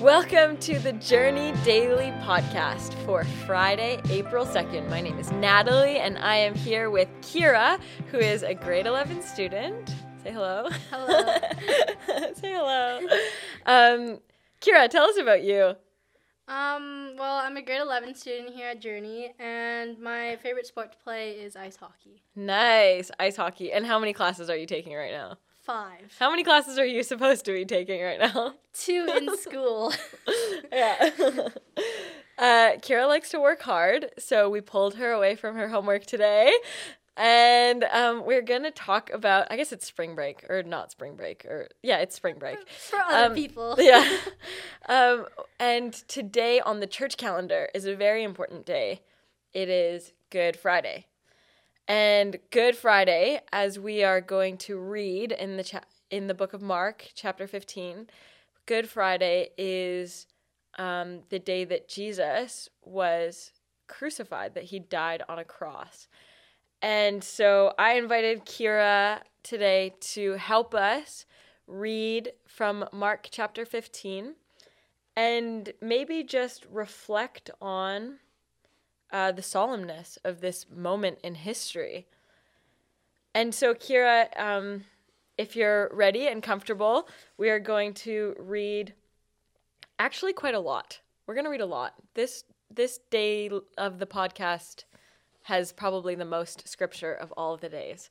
Welcome to the Journey Daily podcast for Friday, April 2nd. My name is Natalie, and I am here with Kira, who is a grade 11 student. Say hello. Hello. Say hello. Um, Kira, tell us about you. Um, well, I'm a grade 11 student here at Journey, and my favorite sport to play is ice hockey. Nice. Ice hockey. And how many classes are you taking right now? Five. How many classes are you supposed to be taking right now? Two in school. yeah. Uh, Kira likes to work hard, so we pulled her away from her homework today. And um, we're going to talk about, I guess it's spring break, or not spring break, or yeah, it's spring break. For other Um, people. yeah. Um, and today on the church calendar is a very important day. It is Good Friday. And Good Friday, as we are going to read in the cha- in the book of Mark, chapter 15, Good Friday is um, the day that Jesus was crucified, that he died on a cross. And so I invited Kira today to help us read from Mark chapter 15 and maybe just reflect on uh, the solemnness of this moment in history. And so, Kira, um, if you're ready and comfortable, we are going to read actually quite a lot. We're going to read a lot. This this day of the podcast has probably the most scripture of all the days.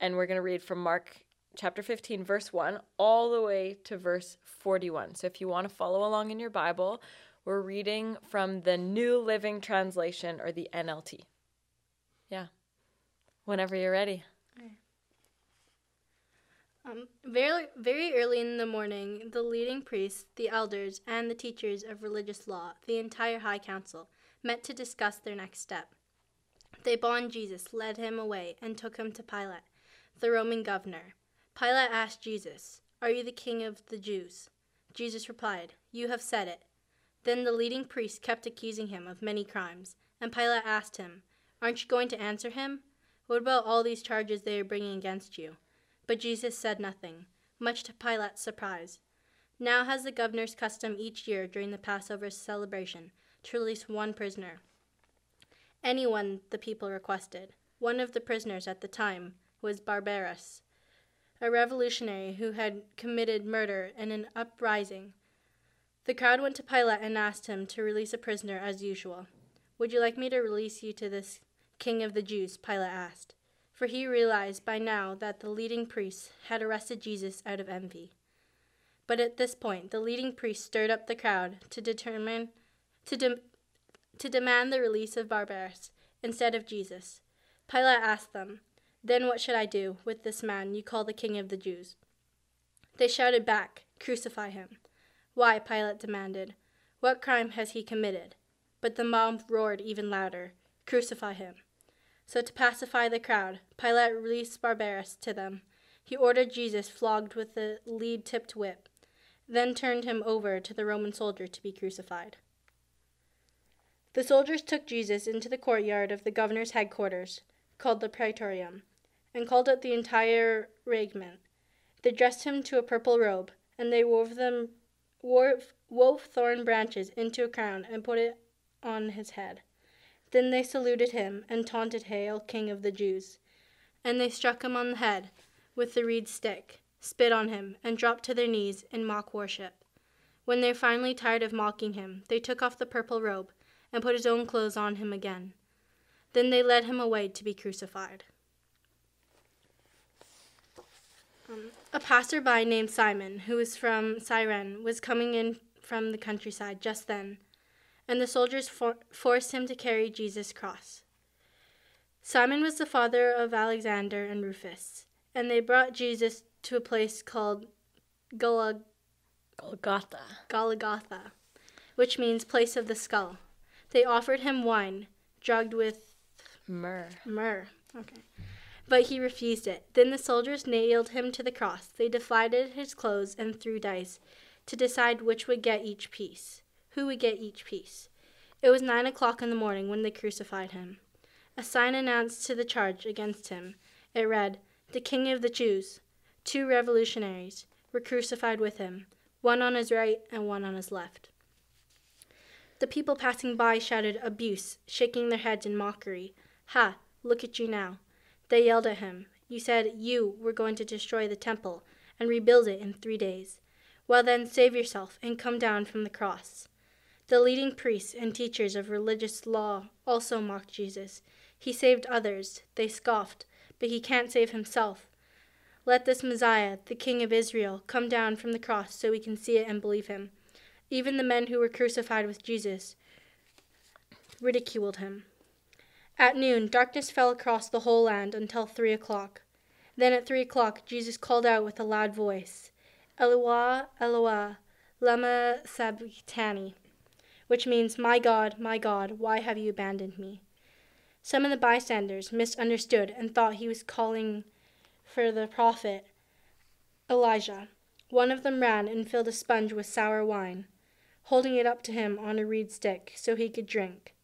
And we're going to read from Mark chapter 15 verse 1 all the way to verse 41. So if you want to follow along in your Bible, we're reading from the New Living Translation or the NLT. Yeah. Whenever you're ready. Um, very, very early in the morning, the leading priests, the elders, and the teachers of religious law, the entire high council, met to discuss their next step. They bound Jesus, led him away, and took him to Pilate, the Roman governor. Pilate asked Jesus, Are you the king of the Jews? Jesus replied, You have said it. Then the leading priests kept accusing him of many crimes, and Pilate asked him, Aren't you going to answer him? What about all these charges they are bringing against you? But Jesus said nothing, much to Pilate's surprise. Now has the governor's custom each year during the Passover celebration to release one prisoner. Anyone the people requested. One of the prisoners at the time was Barabbas, a revolutionary who had committed murder in an uprising. The crowd went to Pilate and asked him to release a prisoner as usual. Would you like me to release you to this king of the Jews? Pilate asked for he realized by now that the leading priests had arrested Jesus out of envy. But at this point, the leading priests stirred up the crowd to determine to, de- to demand the release of Barabbas instead of Jesus. Pilate asked them, "Then what should I do with this man you call the king of the Jews?" They shouted back, "Crucify him!" Why? Pilate demanded. What crime has he committed? But the mob roared even louder, "Crucify him!" So, to pacify the crowd, Pilate released Barabbas to them. He ordered Jesus flogged with a lead tipped whip, then turned him over to the Roman soldier to be crucified. The soldiers took Jesus into the courtyard of the governor's headquarters, called the Praetorium, and called out the entire regiment. They dressed him to a purple robe, and they wove them wove, wove thorn branches into a crown and put it on his head. Then they saluted him and taunted, Hail, King of the Jews. And they struck him on the head with the reed stick, spit on him, and dropped to their knees in mock worship. When they finally tired of mocking him, they took off the purple robe and put his own clothes on him again. Then they led him away to be crucified. Um, a passerby named Simon, who was from Cyrene, was coming in from the countryside just then and the soldiers for- forced him to carry Jesus' cross. Simon was the father of Alexander and Rufus, and they brought Jesus to a place called Gol- Golgotha. Golgotha, which means place of the skull. They offered him wine, drugged with Myrrh. myrrh. Okay. But he refused it. Then the soldiers nailed him to the cross. They divided his clothes and threw dice to decide which would get each piece who would get each piece. It was nine o'clock in the morning when they crucified him. A sign announced to the charge against him. It read, The King of the Jews. Two revolutionaries were crucified with him, one on his right and one on his left. The people passing by shouted abuse, shaking their heads in mockery. Ha! Look at you now. They yelled at him. You said you were going to destroy the temple and rebuild it in three days. Well, then, save yourself and come down from the cross. The leading priests and teachers of religious law also mocked Jesus. He saved others, they scoffed, but he can't save himself. Let this Messiah, the King of Israel, come down from the cross so we can see it and believe him. Even the men who were crucified with Jesus ridiculed him. At noon, darkness fell across the whole land until three o'clock. Then at three o'clock, Jesus called out with a loud voice, Eloi, Eloi, lama sabachthani, which means, My God, my God, why have you abandoned me? Some of the bystanders misunderstood and thought he was calling for the prophet Elijah. One of them ran and filled a sponge with sour wine, holding it up to him on a reed stick so he could drink.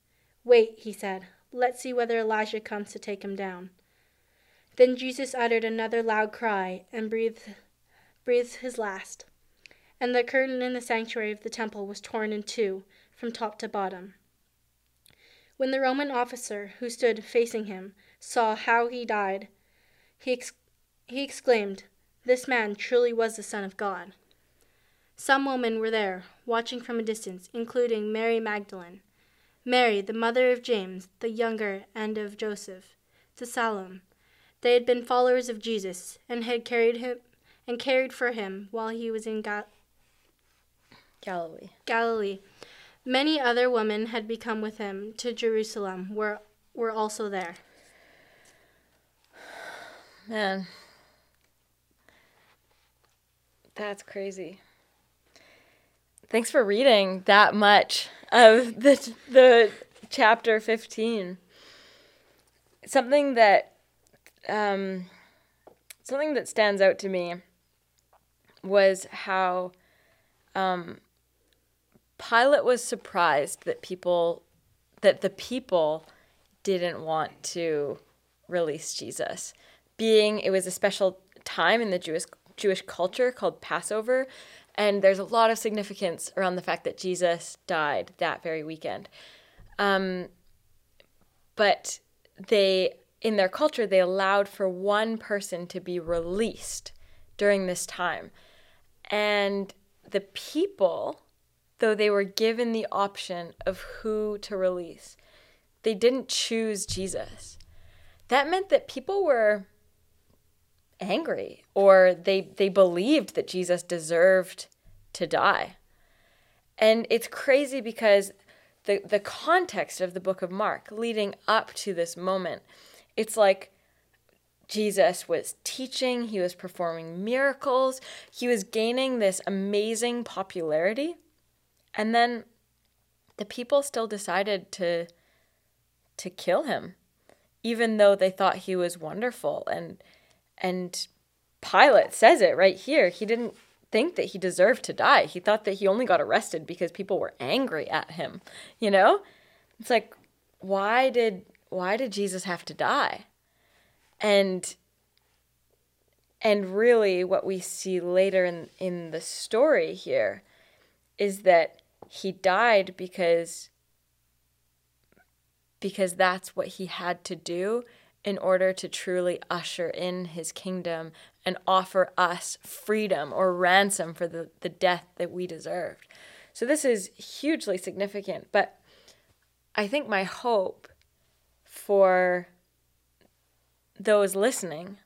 Wait, he said, let's see whether Elijah comes to take him down. Then Jesus uttered another loud cry and breathed, breathed his last. And the curtain in the sanctuary of the temple was torn in two from top to bottom. When the Roman officer who stood facing him saw how he died, he, ex- he exclaimed, This man truly was the Son of God. Some women were there, watching from a distance, including Mary Magdalene, Mary, the mother of James the younger and of Joseph, to Salome. They had been followers of Jesus and had carried him and cared for him while he was in Ga- Galilee. Galilee. Many other women had become with him to Jerusalem, were were also there. Man. That's crazy. Thanks for reading that much of the the chapter 15. Something that um, something that stands out to me was how um, Pilate was surprised that people that the people didn't want to release Jesus. Being it was a special time in the Jewish Jewish culture called Passover, and there's a lot of significance around the fact that Jesus died that very weekend. Um, but they in their culture they allowed for one person to be released during this time. And the people, though they were given the option of who to release, they didn't choose Jesus. That meant that people were angry or they they believed that Jesus deserved to die. And it's crazy because the the context of the book of Mark leading up to this moment, it's like Jesus was teaching, he was performing miracles, he was gaining this amazing popularity. And then the people still decided to to kill him even though they thought he was wonderful and and Pilate says it right here. He didn't think that he deserved to die. He thought that he only got arrested because people were angry at him, you know? It's like why did why did Jesus have to die? And and really what we see later in in the story here is that he died because because that's what he had to do in order to truly usher in his kingdom and offer us freedom or ransom for the, the death that we deserved. So, this is hugely significant. But I think my hope for those listening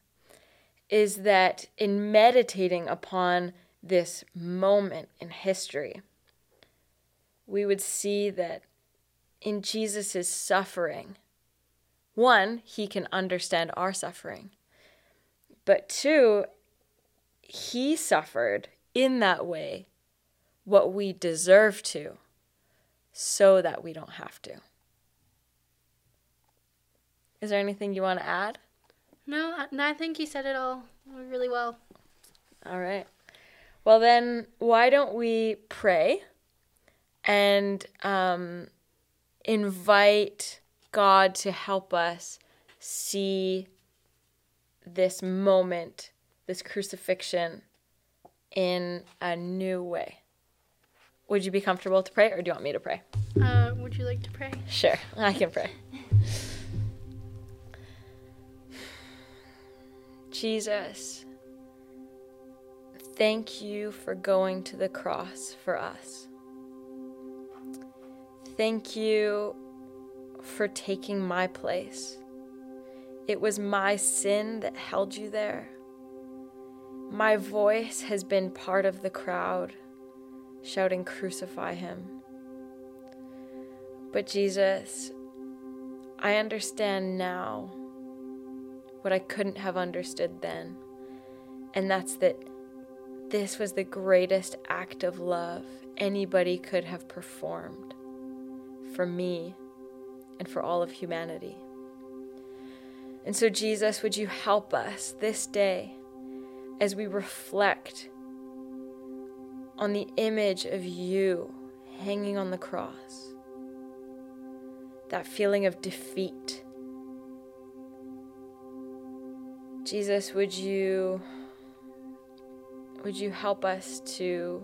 is that in meditating upon this moment in history, we would see that in Jesus' suffering, one, he can understand our suffering. But two, he suffered in that way what we deserve to so that we don't have to. Is there anything you want to add? No, I, I think he said it all really well. All right. Well, then, why don't we pray and um, invite God to help us see this moment, this crucifixion, in a new way. would you be comfortable to pray or do you want me to pray? Uh, would you like to pray? Sure, I can pray. Jesus, thank you for going to the cross for us. Thank you for taking my place. It was my sin that held you there. My voice has been part of the crowd shouting, Crucify him. But Jesus, I understand now what I couldn't have understood then. And that's that this was the greatest act of love anybody could have performed for me and for all of humanity. And so, Jesus, would you help us this day as we reflect on the image of you hanging on the cross? That feeling of defeat. Jesus, would you would you help us to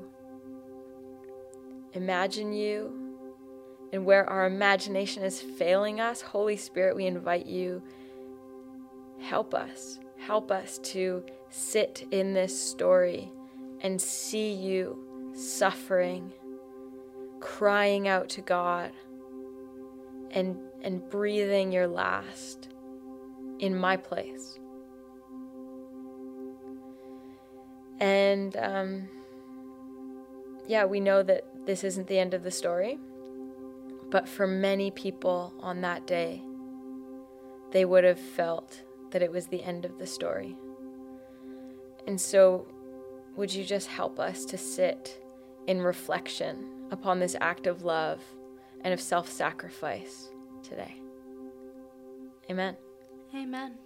imagine you and where our imagination is failing us, Holy Spirit, we invite you help us. Help us to sit in this story and see you suffering, crying out to God, and, and breathing your last in my place. And um, yeah, we know that this isn't the end of the story, but for many people on that day, they would have felt that it was the end of the story. And so, would you just help us to sit in reflection upon this act of love and of self sacrifice today? Amen. Amen.